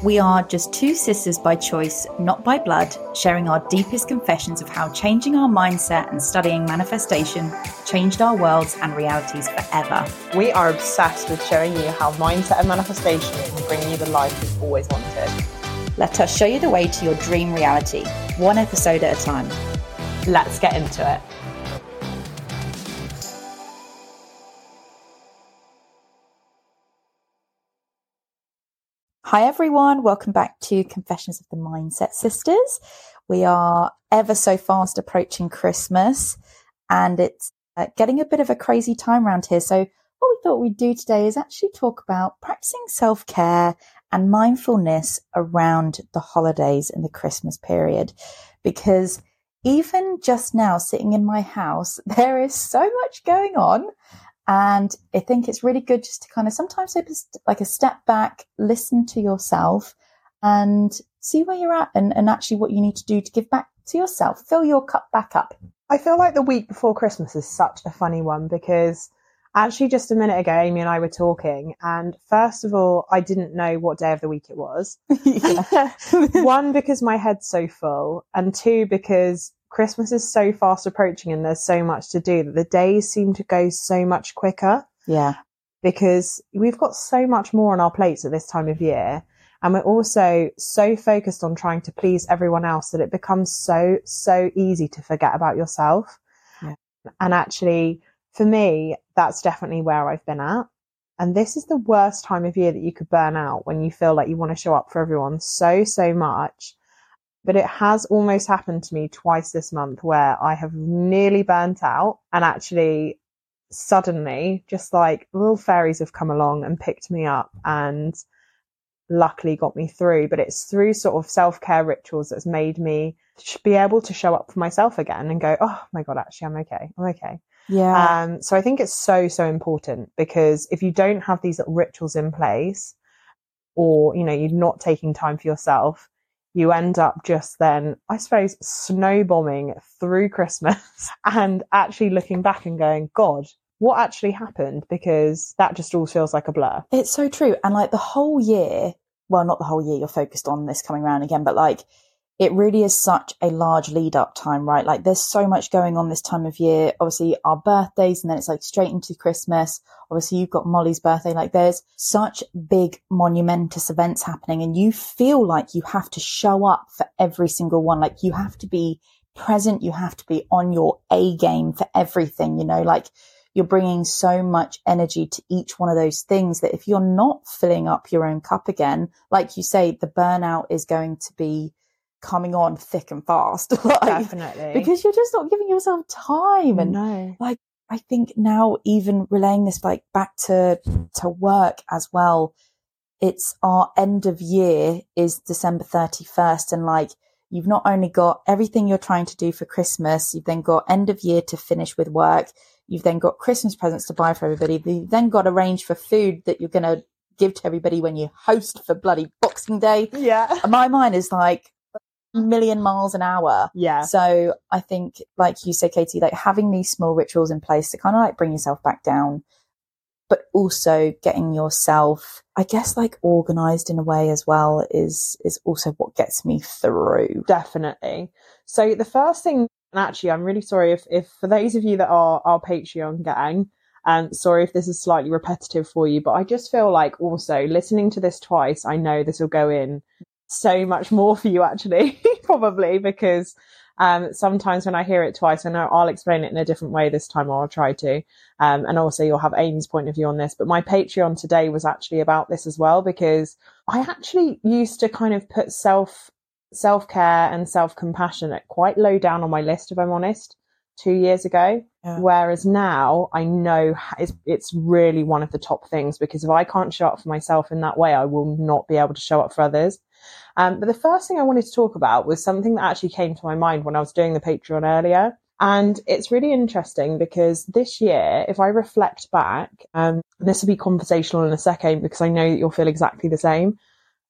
We are just two sisters by choice, not by blood, sharing our deepest confessions of how changing our mindset and studying manifestation changed our worlds and realities forever. We are obsessed with showing you how mindset and manifestation can bring you the life you've always wanted. Let us show you the way to your dream reality, one episode at a time. Let's get into it. Hi, everyone. Welcome back to Confessions of the Mindset Sisters. We are ever so fast approaching Christmas and it's uh, getting a bit of a crazy time around here. So, what we thought we'd do today is actually talk about practicing self care and mindfulness around the holidays and the Christmas period. Because even just now, sitting in my house, there is so much going on and I think it's really good just to kind of sometimes take like a step back, listen to yourself and see where you're at and, and actually what you need to do to give back to yourself. Fill your cup back up. I feel like the week before Christmas is such a funny one because actually just a minute ago, Amy and I were talking and first of all, I didn't know what day of the week it was. one, because my head's so full and two, because Christmas is so fast approaching and there's so much to do that the days seem to go so much quicker. Yeah. Because we've got so much more on our plates at this time of year. And we're also so focused on trying to please everyone else that it becomes so, so easy to forget about yourself. Yeah. And actually, for me, that's definitely where I've been at. And this is the worst time of year that you could burn out when you feel like you want to show up for everyone so, so much but it has almost happened to me twice this month where I have nearly burnt out and actually suddenly just like little fairies have come along and picked me up and luckily got me through. But it's through sort of self care rituals that's made me be able to show up for myself again and go, Oh my God, actually, I'm okay. I'm okay. Yeah. Um, so I think it's so, so important because if you don't have these rituals in place or, you know, you're not taking time for yourself, you end up just then, I suppose, snowbombing through Christmas and actually looking back and going, God, what actually happened? Because that just all feels like a blur. It's so true. And like the whole year, well, not the whole year, you're focused on this coming around again, but like it really is such a large lead up time, right? Like there's so much going on this time of year. Obviously our birthdays and then it's like straight into Christmas. Obviously you've got Molly's birthday. Like there's such big monumentous events happening and you feel like you have to show up for every single one. Like you have to be present. You have to be on your A game for everything, you know, like you're bringing so much energy to each one of those things that if you're not filling up your own cup again, like you say, the burnout is going to be coming on thick and fast. like, Definitely. Because you're just not giving yourself time. And no. like, I think now even relaying this like back to, to work as well, it's our end of year is December 31st. And like, you've not only got everything you're trying to do for Christmas, you've then got end of year to finish with work. You've then got Christmas presents to buy for everybody. You've then got arrange for food that you're going to give to everybody when you host for bloody Boxing Day. Yeah. And my mind is like, million miles an hour. Yeah. So I think, like you say, Katie, like having these small rituals in place to kind of like bring yourself back down, but also getting yourself, I guess, like organized in a way as well is, is also what gets me through. Definitely. So the first thing, and actually, I'm really sorry if, if for those of you that are our Patreon gang, and sorry if this is slightly repetitive for you, but I just feel like also listening to this twice, I know this will go in so much more for you actually, probably because um, sometimes when I hear it twice, I know I'll explain it in a different way this time, or I'll try to. Um, and also you'll have Amy's point of view on this. But my Patreon today was actually about this as well, because I actually used to kind of put self, self care and self compassion at quite low down on my list, if I'm honest, two years ago. Yeah. Whereas now I know it's, it's really one of the top things because if I can't show up for myself in that way, I will not be able to show up for others. Um, but the first thing I wanted to talk about was something that actually came to my mind when I was doing the Patreon earlier. And it's really interesting because this year, if I reflect back, um, this will be conversational in a second because I know that you'll feel exactly the same.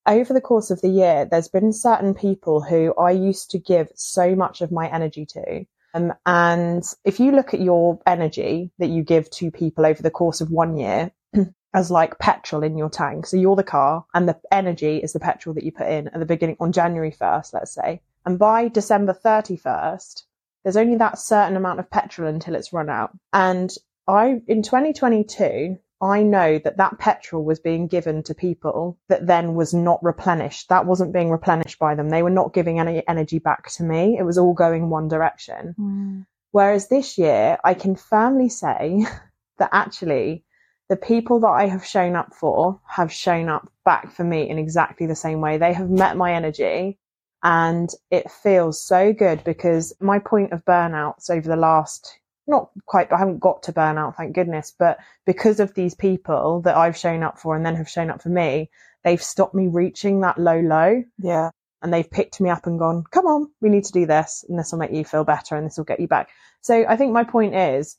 Over the course of the year, there's been certain people who I used to give so much of my energy to. Um, and if you look at your energy that you give to people over the course of one year, as like petrol in your tank. So you're the car and the energy is the petrol that you put in at the beginning on January 1st, let's say. And by December 31st, there's only that certain amount of petrol until it's run out. And I, in 2022, I know that that petrol was being given to people that then was not replenished. That wasn't being replenished by them. They were not giving any energy back to me. It was all going one direction. Mm. Whereas this year, I can firmly say that actually the people that I have shown up for have shown up back for me in exactly the same way. They have met my energy and it feels so good because my point of burnouts over the last not quite I haven't got to burnout thank goodness but because of these people that I've shown up for and then have shown up for me they've stopped me reaching that low low Yeah. and they've picked me up and gone come on we need to do this and this will make you feel better and this will get you back so I think my point is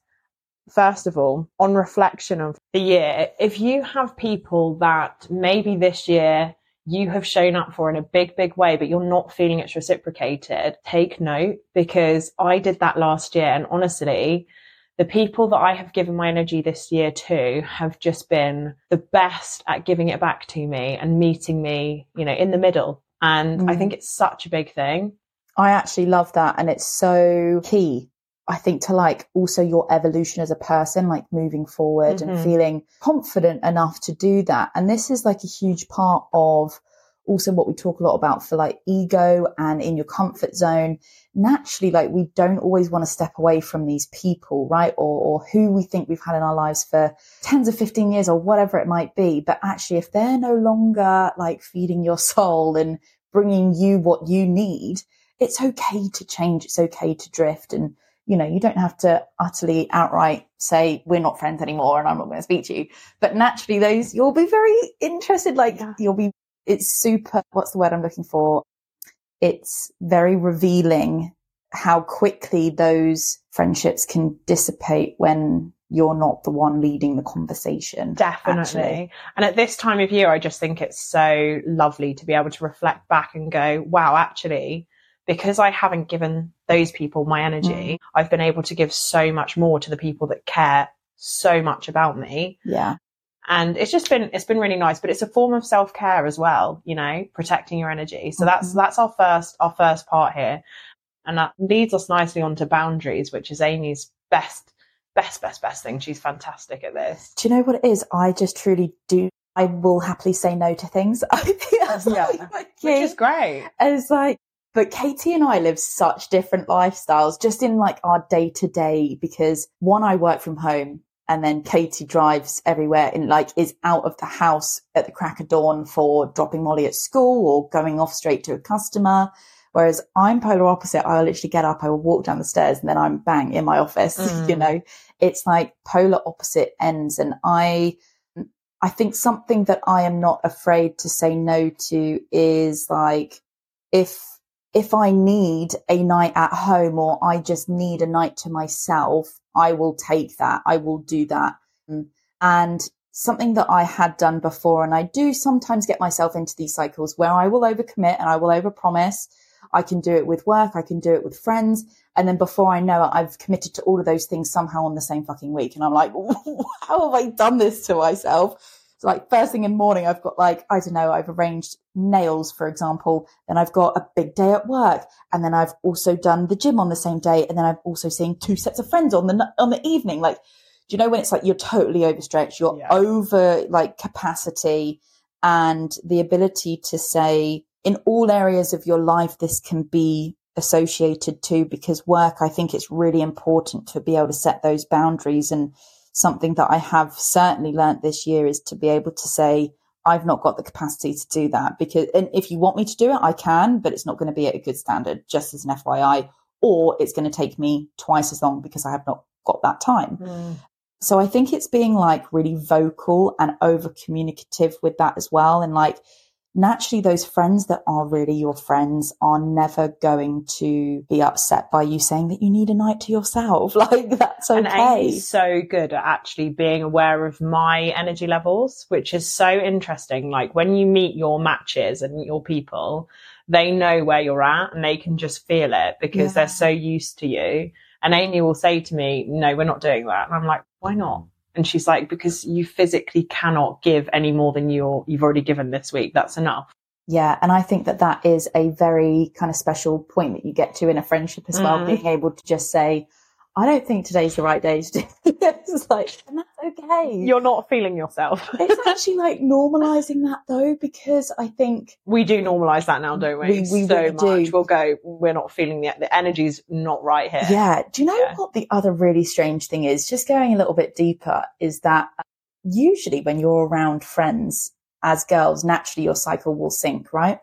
first of all on reflection of the year if you have people that maybe this year you have shown up for in a big, big way, but you're not feeling it's reciprocated, take note because I did that last year. And honestly, the people that I have given my energy this year to have just been the best at giving it back to me and meeting me, you know, in the middle. And I Mm. think it's such a big thing. I actually love that. And it's so key, I think, to like also your evolution as a person, like moving forward Mhm. and feeling confident enough to do that. And this is like a huge part of also what we talk a lot about for like ego and in your comfort zone. Naturally, like we don't always want to step away from these people, right? Or, or who we think we've had in our lives for 10 to 15 years or whatever it might be. But actually, if they're no longer like feeding your soul and bringing you what you need, it's okay to change. It's okay to drift. And, you know, you don't have to utterly outright say, we're not friends anymore and I'm not going to speak to you. But naturally, those, you'll be very interested. Like, Yeah. you'll be, it's super, what's the word I'm looking for? It's very revealing how quickly those friendships can dissipate when you're not the one leading the conversation. Definitely. actually. And at this time of year, I just think it's so lovely to be able to reflect back and go, wow, actually, because I haven't given those people my energy, I've been able to give so much more to the people that care so much about me. Yeah. And it's just been, it's been really nice, but it's a form of self care as well, you know, protecting your energy. So that's, Mhm. that's our first, our first part here. And that leads us nicely onto boundaries, which is Amy's best, best, best, best thing. She's fantastic at this. Do you know what it is? I just truly do. I will happily say no to things. I think that's Yeah. like my Which is great. And it's like, but Katie and I live such different lifestyles just in like our day to day because one, I work from home and then Katie drives everywhere and like is out of the house at the crack of dawn for dropping Molly at school or going off straight to a customer. Whereas I'm polar opposite. I'll literally get up, I will walk down the stairs and then I'm bang in my office. Mm. you know, it's like polar opposite ends. And I, I think something that I am not afraid to say no to is like, if, if I need a night at home or I just need a night to myself, I will take that. I will do that. Mm. And something that I had done before, and I do sometimes get myself into these cycles where I will overcommit and I will overpromise. I can do it with work. I can do it with friends. And then before I know it, I've committed to all of those things somehow on the same fucking week. And I'm like, how have I done this to myself? So like first thing in the morning, I've got like, I don't know, I've arranged nails, for example. Then I've got a big day at work. And then I've also done the gym on the same day. And then I've also seen two sets of friends on the, on the evening. Like, do you know when it's like you're totally overstretched, you're Yeah. over like capacity and the ability to say in all areas of your life, this can be associated to because work, I think it's really important to be able to set those boundaries. And something that I have certainly learnt this year is to be able to say, I've not got the capacity to do that because, and if you want me to do it, I can, but it's not going to be at a good standard, just as an FYI, or it's going to take me twice as long because I have not got that time. Mm. So I think it's being like really vocal and over communicative with that as well. And like naturally those friends that are really your friends are never going to be upset by you saying that you need a night to yourself. Like that's And okay. Amy's so good at actually being aware of my energy levels, which is so interesting. Like when you meet your matches and your people, they know where you're at and they can just feel it because Yeah. they're so used to you. And Amy will say to me, no, we're not doing that. And I'm like, why not? And she's like, because you physically cannot give any more than you're, you've already given this week. That's enough. Yeah. And I think that that is a very kind of special point that you get to in a friendship as well, Mm. being able to just say, I don't think today's the right day to do this. Like, and that's okay. You're not feeling yourself. it's actually like normalizing that though, because I think we do normalize that now, don't we? We- we so really much. do. We'll go, we're not feeling the, the energy's not right here. Yeah. Do you know Yeah. what the other really strange thing is? Just going a little bit deeper is that usually when you're around friends as girls, naturally your cycle will sync, right?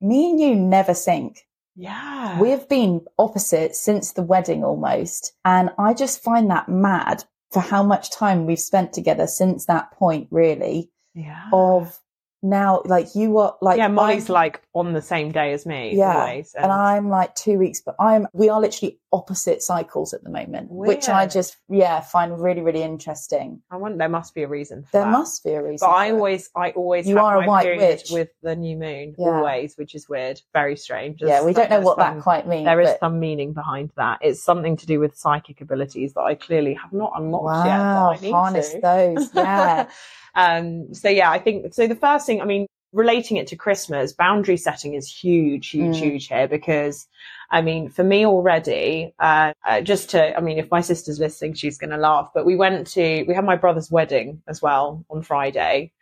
Me and you never sync. Yeah. We've been opposite since the wedding almost. And I just find that mad for how much time we've spent together since that point, really, yeah. of now, like you are like, yeah, Molly's I'm- like on the same day as me Yeah, always. and I'm like two weeks, but I'm we are literally opposite cycles at the moment, which I just yeah find really really interesting. I want there must be a reason for There that. must be a reason. But I always, I always You have are a white witch. with the new moon, Yeah. always, which is weird, very strange. yeah, we don't know what there's that quite means. There is but- some meaning behind that. It's something to do with psychic abilities that I clearly have not unlocked yet. wow, I need harness to. those. Yeah, um, so yeah, I think so. The first thing, I mean, relating it to Christmas, boundary setting is huge, huge, Mm. huge here because, I mean, for me already, uh, uh, just to, I mean, if my sister's listening, she's going to laugh. But we went to, we had my brother's wedding as well on Friday.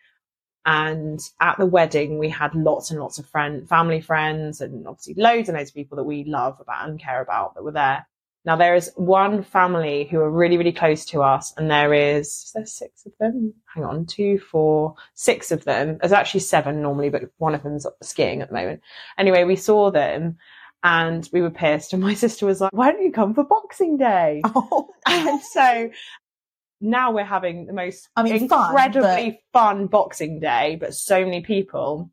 And at the wedding, we had lots and lots of friend, family friends, and obviously loads and loads of people that we love about and care about that were there. Now there is one family who are really, really close to us, and there is, is there six of them? Hang on, two, four, six of them. There's actually seven normally, but one of them's skiing at the moment. Anyway, we saw them and we were pissed, and my sister was like, "Why don't you come for Boxing Day?" oh, and so now we're having the most I mean, fun, incredibly fun Boxing Day, but so many people.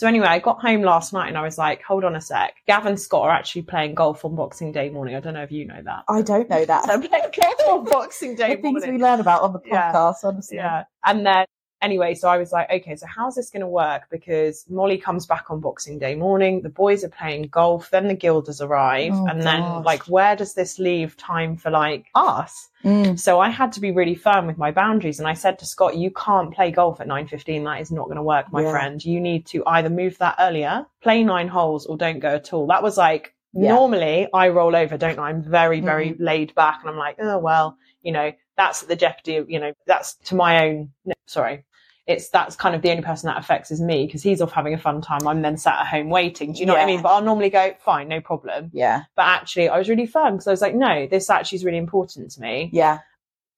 So anyway, I got home last night and I was like, hold on a sec. Gavin Scott are actually playing golf on Boxing Day morning. I don't know if you know that. I don't know that. They're playing golf on Boxing Day the things we learn about on the Yeah. podcast, honestly. Yeah. And then anyway, so I was like, okay, so how's this going to work? Because Molly comes back on Boxing Day morning. The boys are playing golf. Then the Guilders arrive. Oh, and then like, where does this leave time for like us? Mm. So I had to be really firm with my boundaries. And I said to Scott, you can't play golf at 9.15. That is not going to work, my Yeah. friend. You need to either move that earlier, play nine holes or don't go at all. That was like, Yeah. normally I roll over, don't I? I'm very, very laid back and I'm like, oh, well, you know, that's the jeopardy of, you know, that's to my own, no, sorry. It's that's kind of the only person that affects is me because he's off having a fun time. I'm then sat at home waiting. Do you know what I mean? But I'll normally go, fine, no problem. Yeah, But actually, I was really firm because I was like, no, this actually is really important to me. yeah.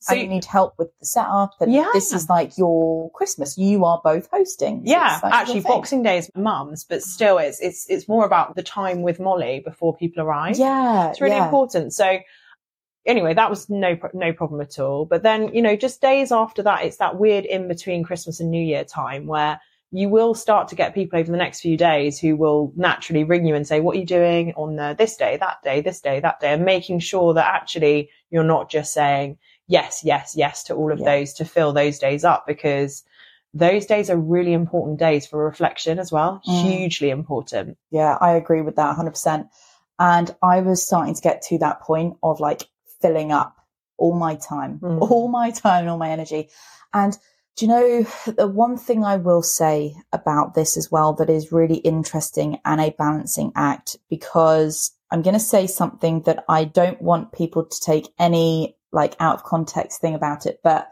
So and you need help with the setup. And Yeah. this is like your Christmas. You are both hosting. Yeah, like actually. Boxing Day is mum's, but still, it's it's it's more about the time with Molly before people arrive. Yeah, it's really yeah. important. So, anyway, that was no no problem at all. But then, you know, just days after that, it's that weird in between Christmas and New Year time where you will start to get people over the next few days who will naturally ring you and say, "What are you doing on the, this day, that day, this day, that day?" and making sure that actually you're not just saying yes, yes, yes to all of Yeah. those to fill those days up because those days are really important days for reflection as well. Mm. Hugely important. Yeah, I agree with that 100%. And I was starting to get to that point of like filling up all my time, Mm. all my time, all my energy. And do you know the one thing I will say about this as well that is really interesting and a balancing act because I'm going to say something that I don't want people to take any like out of context thing about it, but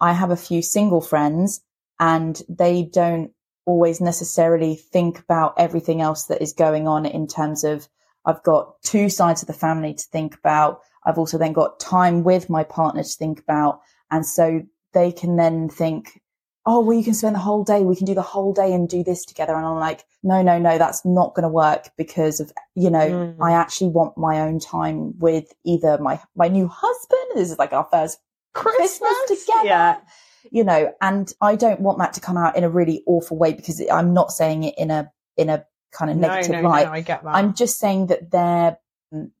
I have a few single friends and they don't always necessarily think about everything else that is going on in terms of I've got two sides of the family to think about. I've also then got time with my partner to think about. And so they can then think, oh, well, you can spend the whole day. We can do the whole day and do this together. And I'm like, no, no, no, that's not going to work because of, you know, Mm. I actually want my own time with either my, my new husband. This is like our first Christmas, together. Yeah. You know, and I don't want that to come out in a really awful way because I'm not saying it in a, in a kind of No, negative no, light. no, I get that. I'm just saying that they're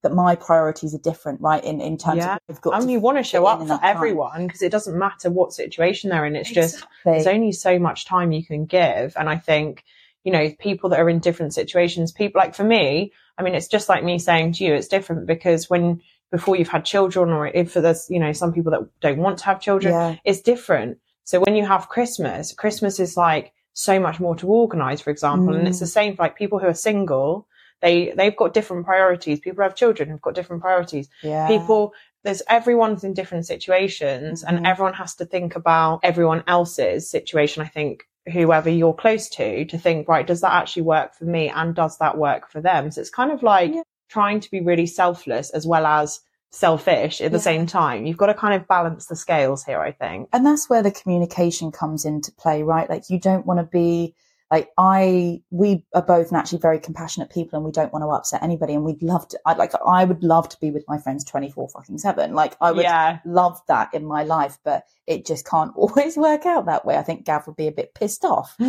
that my priorities are different, right? In in terms Yeah. of we've got and you want to show up for everyone because it doesn't matter what situation they're in. It's just there's only so much time you can give. And I think, you know, people that are in different situations, people like for me, I mean, it's just like me saying to you, it's different because when before you've had children or if there's, you know, some people that don't want to have children, Yeah. it's different. So when you have Christmas, Christmas is like so much more to organize, for example. And it's Mm. the same for like people who are single. They, they've got different priorities. People have children have got different priorities. Yeah. People, there's everyone's in different situations Mhm. and everyone has to think about everyone else's situation. I think whoever you're close to, to think, right, does that actually work for me? And does that work for them? So it's kind of like Yeah. trying to be really selfless as well as selfish at the Yeah. same time. You've got to kind of balance the scales here, I think. and that's where the communication comes into play, right? Like you don't want to be like I we are both naturally very compassionate people and we don't want to upset anybody and we'd love to I'd like I would love to be with my friends 24 fucking 7 like I would yeah. love that in my life but it just can't always work out that way. I think Gav would be a bit pissed off.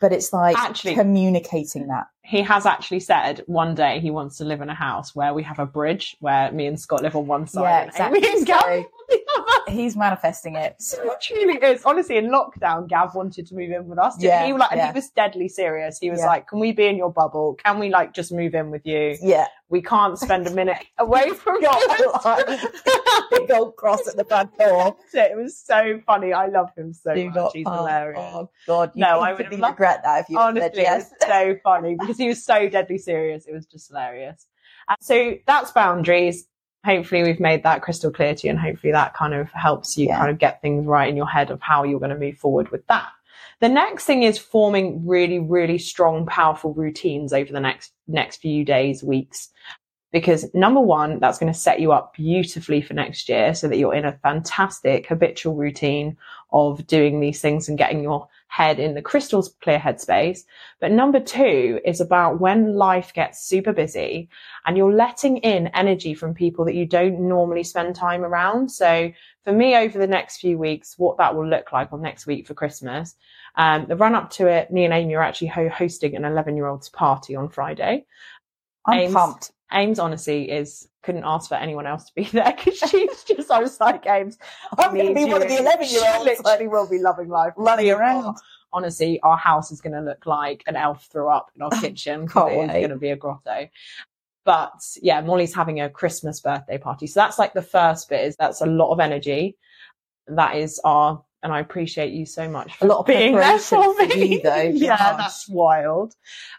But it's like Actually- communicating that he has actually said one day he wants to live in a house where we have a bridge where me and Scott live on one side Yeah, exactly. And Gav So- on the he's manifesting it so It truly is. Honestly, in lockdown, Gav wanted to move in with us. Yeah, he, like, yeah. he was deadly serious. He was Yeah. like, "Can we be in your bubble? Can we like just move in with you? yeah We can't spend a minute away from you." Big old cross at the front door it was so funny. I love him so Do much. not- He's oh, hilarious. oh god you No, I would love- regret that if you Honestly, said yes it was so funny because he was so deadly serious. It was just hilarious. So that's boundaries. Hopefully, we've made that crystal clear to you, and hopefully, that kind of helps you Yeah. kind of get things right in your head of how you're going to move forward with that. The next thing is forming really, really strong, powerful routines over the next next few days, weeks. Because number one, that's going to set you up beautifully for next year so that you're in a fantastic habitual routine of doing these things and getting your head in the crystal clear headspace. But number two is about when life gets super busy and you're letting in energy from people that you don't normally spend time around. So for me, over the next few weeks, what that will look like on next week for Christmas, um, the run up to it, me and Amy are actually ho- hosting an 11 year old's party on Friday. I'm Ames- pumped Ames honestly is couldn't ask for anyone else to be there because she's just I was like Ames I'm going to be one of the eleven-year-olds. literally will be loving life running around. honestly our house is going to look like an elf threw up in our kitchen. It is going to be a grotto but yeah Molly's having a Christmas birthday party so that's like the first bit is that's a lot of energy that is our and I appreciate you so much for A lot of being there for for me. you, though. yeah, Gosh. that's wild.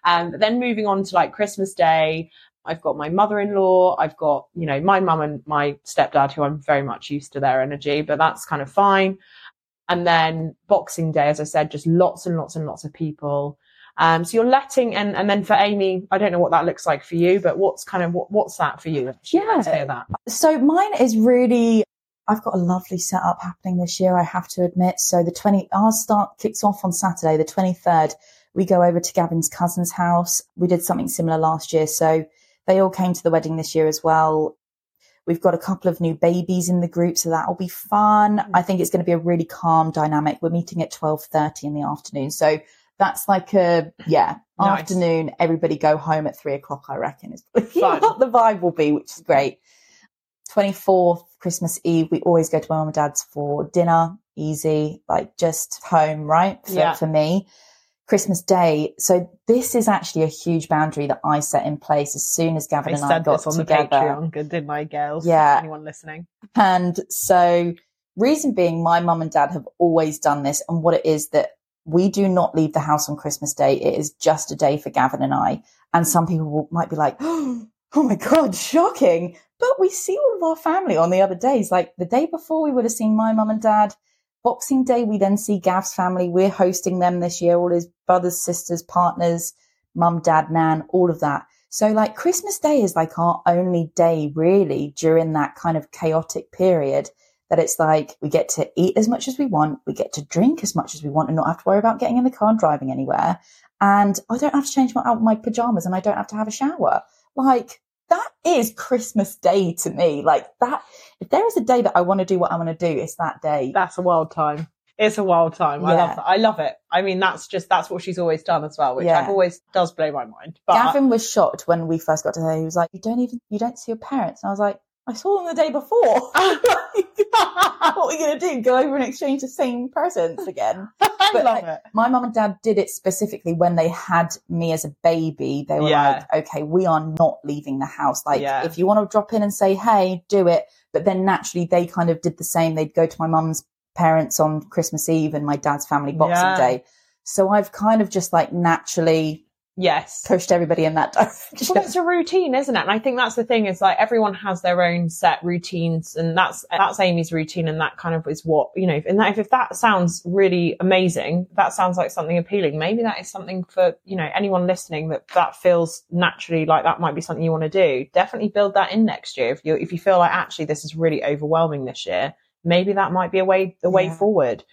Um, but then moving on to like Christmas Day, I've got my mother-in-law, I've got, you know, my mum and my stepdad who I'm very much used to their energy, but that's kind of fine. And then Boxing Day, as I said, just lots and lots and lots of people. Um, so you're letting, and, and then for Amy, I don't know what that looks like for you, but what's kind of, what, what's that for you? Yeah. So mine is really, I've got a lovely setup happening this year, I have to admit. So the 20, our start kicks off on Saturday, the 23rd. We go over to Gavin's cousin's house. We did something similar last year. So they all came to the wedding this year as well. We've got a couple of new babies in the group, so that'll be fun. Mm. I think it's going to be a really calm dynamic. We're meeting at 12.30 in the afternoon. So that's like a, yeah, Nice. afternoon. Everybody go home at three o'clock, I reckon is what the vibe will be, which is great. 24th, Christmas Eve, we always go to my mum and dad's for dinner, easy, like just home, right? For, Yeah. for me. Christmas Day. So this is actually a huge boundary that I set in place as soon as Gavin I and I said got this on together. the Patreon, good, didn't I, girls? Yeah. Anyone listening? And so, reason being, my mum and dad have always done this. And what it is that we do not leave the house on Christmas Day. It is just a day for Gavin and I. And some people will, might be like, oh my God, shocking. But we see all of our family on the other days. Like the day before, we would have seen my mum and dad. Boxing Day, we then see Gav's family. We're hosting them this year, all his brothers, sisters, partners, mum, dad, nan, all of that. So like Christmas Day is like our only day really during that kind of chaotic period that it's like we get to eat as much as we want, we get to drink as much as we want and not have to worry about getting in the car and driving anywhere. And I don't have to change my, my pajamas and I don't have to have a shower. Like that is Christmas Day to me. Like that, if there is a day that I want to do what I want to do, it's that day. That's a wild time. It's a wild time. I Yeah. love that. I love it. I mean, that's just that's what she's always done as well, which Yeah. I've always does blow my mind. But Gavin was shocked when we first got to her. He was like, "You don't even you don't see your parents," and I was like, I saw them the day before. what are we going to do? Go over and exchange the same presents again? I But, like, it. My mum and dad did it specifically when they had me as a baby. They were Yeah. like, okay, we are not leaving the house. Like, Yeah. if you want to drop in and say, hey, do it. But then naturally, they kind of did the same. They'd go to my mum's parents on Christmas Eve and my dad's family Boxing Yeah. Day. So I've kind of just like naturally Yes. pushed everybody in that direction. Well, it's a routine, isn't it? And I think that's the thing is like everyone has their own set routines, and that's that's Amy's routine, and that kind of is what you know. And that, if, if that sounds really amazing, that sounds like something appealing. Maybe that is something for you know anyone listening that that feels naturally like that might be something you want to do. Definitely build that in next year. If you if you feel like actually this is really overwhelming this year, maybe that might be a way the way Yeah. forward.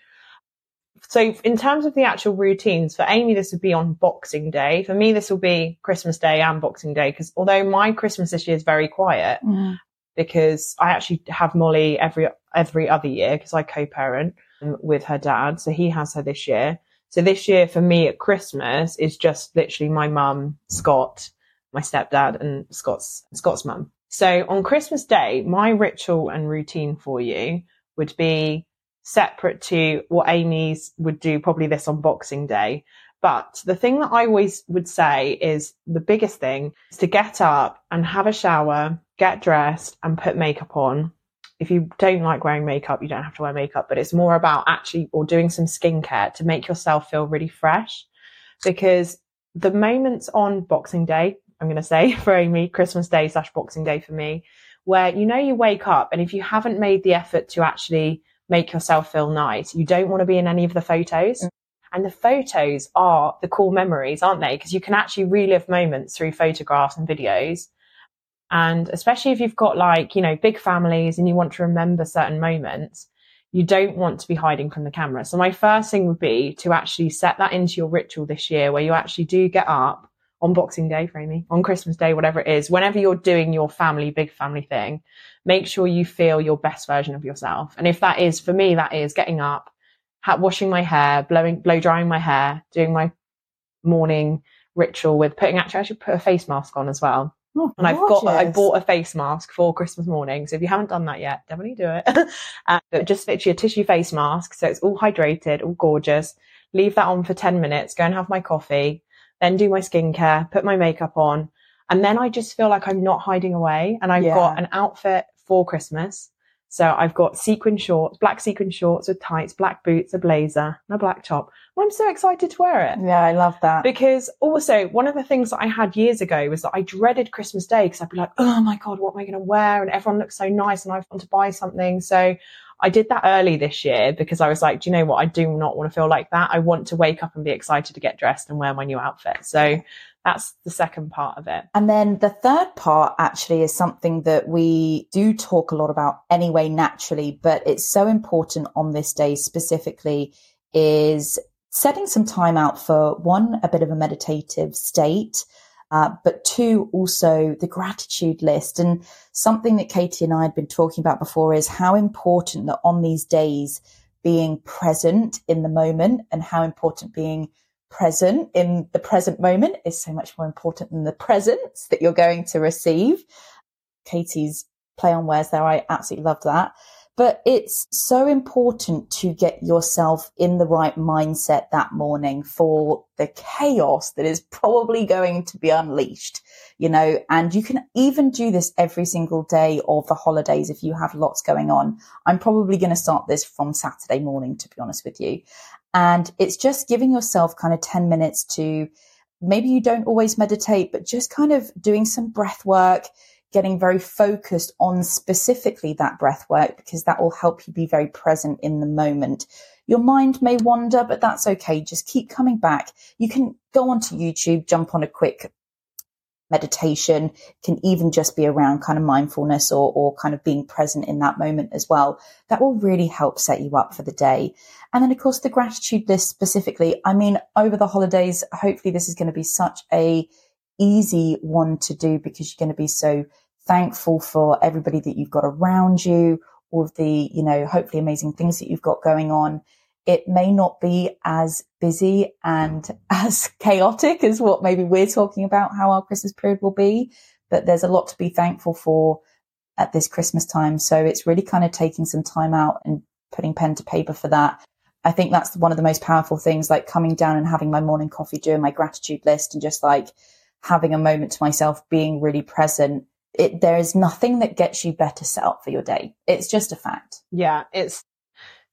So in terms of the actual routines, for Amy, this would be on Boxing Day. For me, this will be Christmas Day and Boxing Day. Because although my Christmas this year is very quiet, Mm. because I actually have Molly every every other year because I co-parent um, with her dad, so he has her this year. So this year for me at Christmas is just literally my mum, Scott, my stepdad, and Scott's Scott's mum. So on Christmas Day, my ritual and routine for you would be separate to what Amy's would do probably this on Boxing Day. But the thing that I always would say is the biggest thing is to get up and have a shower, get dressed and put makeup on. If you don't like wearing makeup, you don't have to wear makeup, but it's more about actually or doing some skincare to make yourself feel really fresh. Because the moments on Boxing Day, I'm going to say for Amy, Christmas Day slash Boxing Day for me, where you know you wake up and if you haven't made the effort to actually make yourself feel nice, you don't want to be in any of the photos. Mm. And the photos are the cool memories, aren't they? Because you can actually relive moments through photographs and videos. And especially if you've got like, you know, big families and you want to remember certain moments, you don't want to be hiding from the camera. So my first thing would be to actually set that into your ritual this year where you actually do get up on Boxing Day for Amy, on Christmas Day, whatever it is, whenever you're doing your family, big family thing, make sure you feel your best version of yourself. And if that is, for me, that is getting up, ha- washing my hair, blowing, blow drying my hair, doing my morning ritual with putting, actually, I should put a face mask on as well. Oh, And I've got, I bought a face mask for Christmas morning. So if you haven't done that yet, definitely do it. uh, but just literally a tissue face mask. So it's all hydrated, all gorgeous. Leave that on for 10 minutes, go and have my coffee, then do my skincare, put my makeup on. And then I just feel like I'm not hiding away. And I've Yeah. got an outfit for Christmas. So I've got sequin shorts, black sequin shorts with tights, black boots, a blazer, and a black top. And I'm so excited to wear it. Yeah, I love that. Because also one of the things that I had years ago was that I dreaded Christmas Day because I'd be like, oh my God, what am I going to wear? And everyone looks so nice and I want to buy something. So I did that early this year because I was like, do you know what? I do not want to feel like that. I want to wake up and be excited to get dressed and wear my new outfit. So that's the second part of it. And then the third part actually is something that we do talk a lot about anyway, naturally, but it's so important on this day specifically is setting some time out for one, a bit of a meditative state, uh, but two, also the gratitude list. And something that Katie and I had been talking about before is how important that on these days being present in the moment and how important being present in the present moment is so much more important than the presents that you're going to receive. Katie's play on words there, I absolutely love that. But it's so important to get yourself in the right mindset that morning for the chaos that is probably going to be unleashed, you know, and you can even do this every single day of the holidays if you have lots going on. I'm probably going to start this from Saturday morning, to be honest with you. And it's just giving yourself kind of 10 minutes to maybe you don't always meditate, but just kind of doing some breath work, getting very focused on specifically that breath work, because that will help you be very present in the moment. Your mind may wander, but that's okay. Just keep coming back. You can go onto YouTube, jump on a quick meditation can even just be around kind of mindfulness or, or kind of being present in that moment as well. That will really help set you up for the day. And then, of course, the gratitude list specifically. I mean, over the holidays, hopefully this is going to be such a easy one to do because you're going to be so thankful for everybody that you've got around you, all of the, you know, hopefully amazing things that you've got going on. It may not be as busy and as chaotic as what maybe we're talking about how our Christmas period will be, but there's a lot to be thankful for at this Christmas time. So it's really kind of taking some time out and putting pen to paper for that. I think that's one of the most powerful things, like coming down and having my morning coffee, doing my gratitude list and just like having a moment to myself, being really present. It, there is nothing that gets you better set up for your day. It's just a fact. Yeah. It's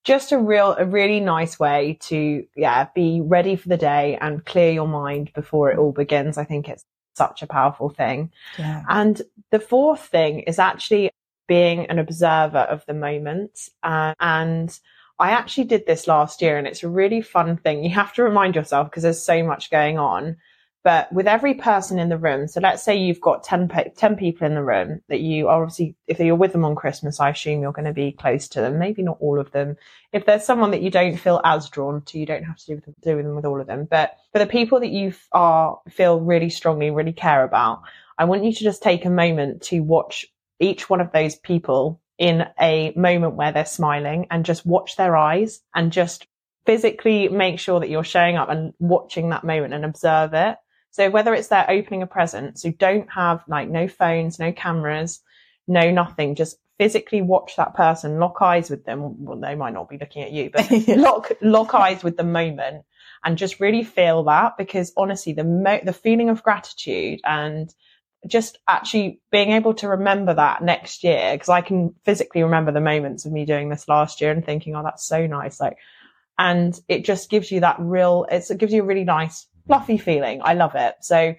just a real, a really nice way to, yeah, be ready for the day and clear your mind before it all begins. I think it's such a powerful thing. Yeah. And the fourth thing is actually being an observer of the moment. Uh, and I actually did this last year and it's a really fun thing. You have to remind yourself because there's so much going on but with every person in the room, so let's say you've got 10, 10 people in the room that you are obviously, if you're with them on Christmas, I assume you're going to be close to them. Maybe not all of them. If there's someone that you don't feel as drawn to, you don't have to do with, do with them with all of them. But for the people that you are, feel really strongly, really care about, I want you to just take a moment to watch each one of those people in a moment where they're smiling and just watch their eyes and just physically make sure that you're showing up and watching that moment and observe it so whether it's they're opening a present, so don't have like no phones, no cameras, no nothing, just physically watch that person, lock eyes with them. Well, they might not be looking at you, but lock, lock eyes with the moment and just really feel that because honestly, the mo- the feeling of gratitude and just actually being able to remember that next year, because I can physically remember the moments of me doing this last year and thinking, oh, that's so nice. Like, and it just gives you that real, it gives you a really nice fluffy feeling. I love it. So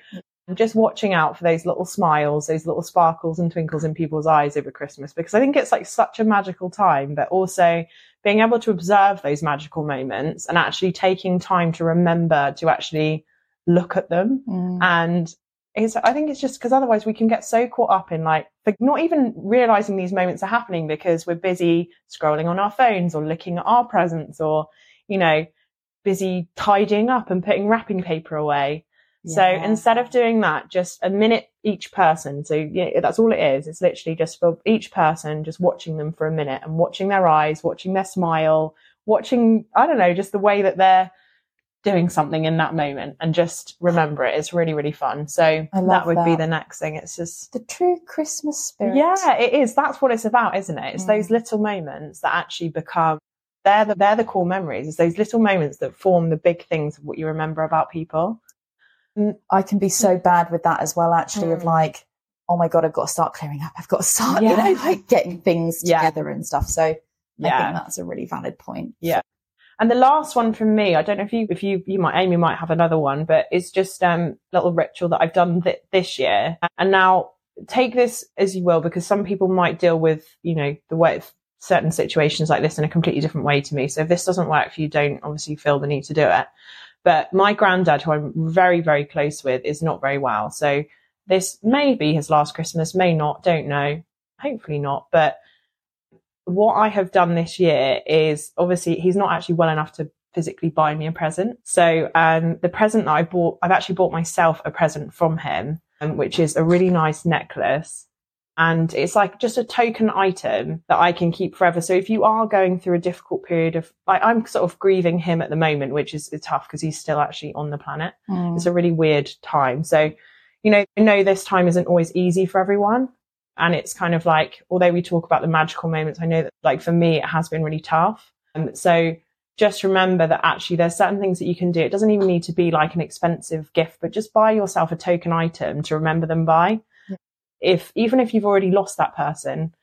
I'm just watching out for those little smiles, those little sparkles and twinkles in people's eyes over Christmas because I think it's like such a magical time, but also being able to observe those magical moments and actually taking time to remember to actually look at them. Mm. And it's, I think it's just because otherwise we can get so caught up in like, not even realizing these moments are happening because we're busy scrolling on our phones or looking at our presents or, you know, busy tidying up and putting wrapping paper away. Yeah. So instead of doing that, just a minute each person. So yeah, that's all it is. It's literally just for each person, just watching them for a minute and watching their eyes, watching their smile, watching, I don't know, just the way that they're doing something in that moment and just remember it. It's really, really fun. So that would that. be the next thing. It's just the true Christmas spirit. Yeah, it is. That's what it's about, isn't it? It's mm. those little moments that actually become they're the, they're the core memories. It's those little moments that form the big things of what you remember about people. I can be so bad with that as well, actually, mm. of like, oh my God, I've got to start clearing up. I've got to start, yeah. you know, like getting things together yeah. and stuff. So yeah. I think that's a really valid point. Yeah. And the last one from me, I don't know if you, if you, you might, Amy might have another one, but it's just, um, little ritual that I've done th- this year. And now take this as you will, because some people might deal with, you know, the way certain situations like this in a completely different way to me. So if this doesn't work for you, don't obviously feel the need to do it. But my granddad, who I'm very, very close with, is not very well. So this may be his last Christmas, may not, don't know. Hopefully not. But what I have done this year is obviously he's not actually well enough to physically buy me a present. So um, the present that I bought, I've actually bought myself a present from him, um, which is a really nice necklace and it's like just a token item that I can keep forever. So if you are going through a difficult period of, like, I'm sort of grieving him at the moment, which is tough because he's still actually on the planet. Mm. It's a really weird time. So, you know, I know this time isn't always easy for everyone. And it's kind of like, although we talk about the magical moments, I know that like for me, it has been really tough. Um, so just remember that actually there's certain things that you can do. It doesn't even need to be like an expensive gift, but just buy yourself a token item to remember them by if even if you've already lost that person,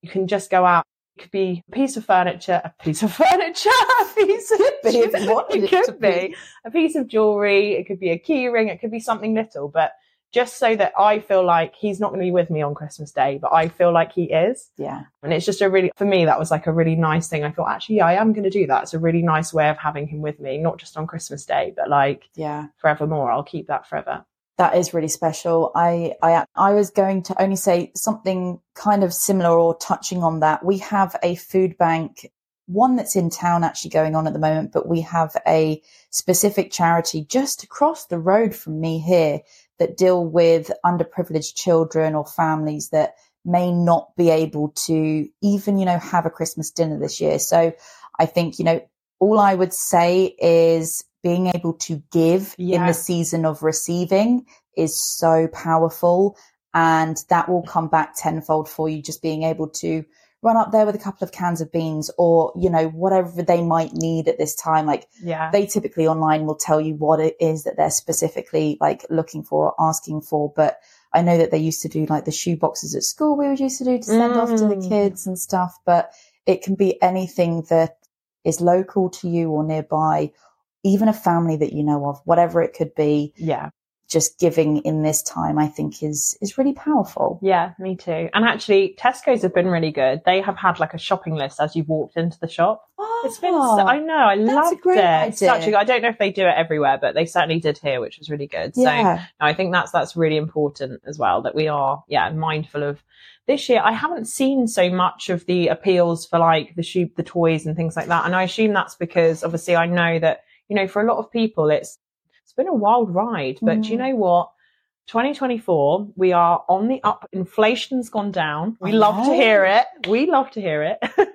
you can just go out. It could be a piece of furniture, a piece of furniture, a piece of be if you wanted it, it could be. be a piece of jewelry. It could be a key ring. It could be something little, but just so that I feel like he's not going to be with me on Christmas Day, but I feel like he is. Yeah. And it's just a really, for me, that was like a really nice thing. I thought, actually, yeah, I am going to do that. It's a really nice way of having him with me, not just on Christmas Day, but like, yeah, forevermore. I'll keep that forever that is really special. I, I, I was going to only say something kind of similar or touching on that. We have a food bank, one that's in town actually going on at the moment, but we have a specific charity just across the road from me here that deal with underprivileged children or families that may not be able to even, you know, have a Christmas dinner this year. So I think, you know, all I would say is being able to give yeah. in the season of receiving is so powerful. and that will come back tenfold for you just being able to run up there with a couple of cans of beans or you know whatever they might need at this time like Yeah. they typically online will tell you what it is that they're specifically like looking for or asking for but i know that they used to do like the shoe boxes at school we would used to do to send off to the Mm. kids and stuff but it can be anything that is local to you or nearby even a family that you know of whatever it could be yeah. just giving in this time i think is is really powerful Yeah, me too. And actually, Tesco's have been really good. They have had like a shopping list as you've walked into the shop. It's been, so, ah, I know, I Oh, loved it. It's idea. Such a, I don't know if they do it everywhere, but they certainly did here, which was really good. So yeah no, I think that's that's really important as well that we are yeah mindful of this year. I haven't seen so much of the appeals for like the shoe, the toys and things like that, and I assume that's because obviously I know that you know for a lot of people it's it's been a wild ride, but do you Mm. know what? 2024, we are on the up. Inflation's gone down. We I love to hear it. We love to hear it.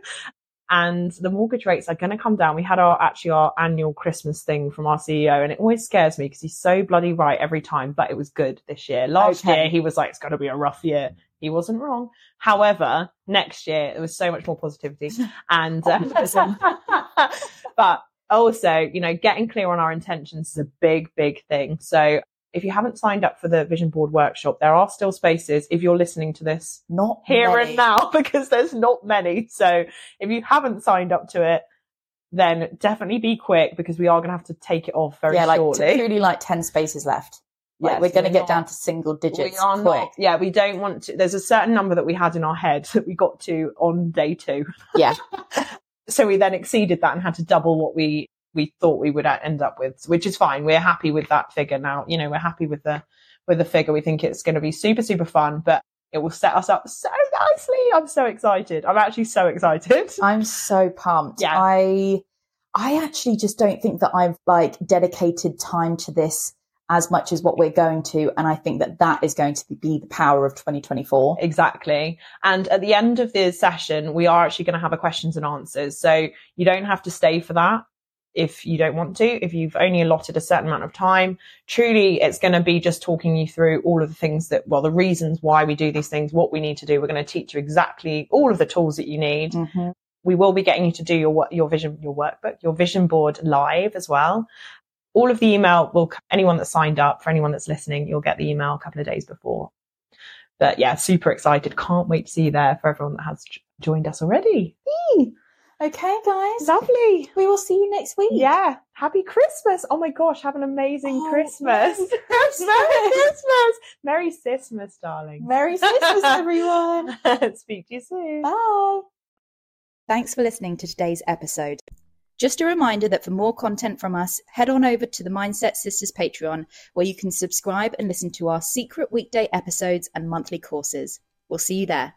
and the mortgage rates are going to come down. We had our actually our annual Christmas thing from our CEO, and it always scares me because he's so bloody right every time. But it was good this year. Last Okay. year he was like, "It's going to be a rough year." He wasn't wrong. However, next year there was so much more positivity, and uh, but also, you know, getting clear on our intentions is a big, big thing. So. If you haven't signed up for the vision board workshop, there are still spaces. If you're listening to this not here many. and now because there's not many. So if you haven't signed up to it, then definitely be quick because we are going to have to take it off very yeah like shortly. truly like 10 spaces left like Yes, we're going to get not- down to single digits we are quick not. Yeah, we don't want to. There's a certain number that we had in our head that we got to on day two. Yeah. so we then exceeded that and had to double what we we thought we would end up with, which is fine. We're happy with that figure now. You know, we're happy with the with the figure. We think it's going to be super super fun, but it will set us up so nicely. I'm so excited. I'm actually so excited. I'm so pumped. Yeah. I I actually just don't think that I've like dedicated time to this as much as what we're going to and I think that that is going to be the power of 2024. Exactly. And at the end of the session, we are actually going to have a questions and answers. So you don't have to stay for that if you don't want to, if you've only allotted a certain amount of time. Truly, it's going to be just talking you through all of the things that, well, the reasons why we do these things, what we need to do. We're going to teach you exactly all of the tools that you need. Mhm. We will be getting you to do your, your vision, your workbook, your vision board live as well. All of the email will, anyone that's signed up, for anyone that's listening, you'll get the email a couple of days before. But yeah, super excited. Can't wait to see you there for everyone that has joined us already. Okay guys. Lovely. We will see you next week. Yeah. Happy Christmas. Oh my gosh. Have an amazing Oh, Christmas. Merry Merry Christmas. Merry Christmas, darling. Merry Christmas everyone. Speak to you soon. Bye. Thanks for listening to today's episode. Just a reminder that for more content from us, head on over to the Mindset Sisters Patreon, where you can subscribe and listen to our secret weekday episodes and monthly courses. We'll see you there.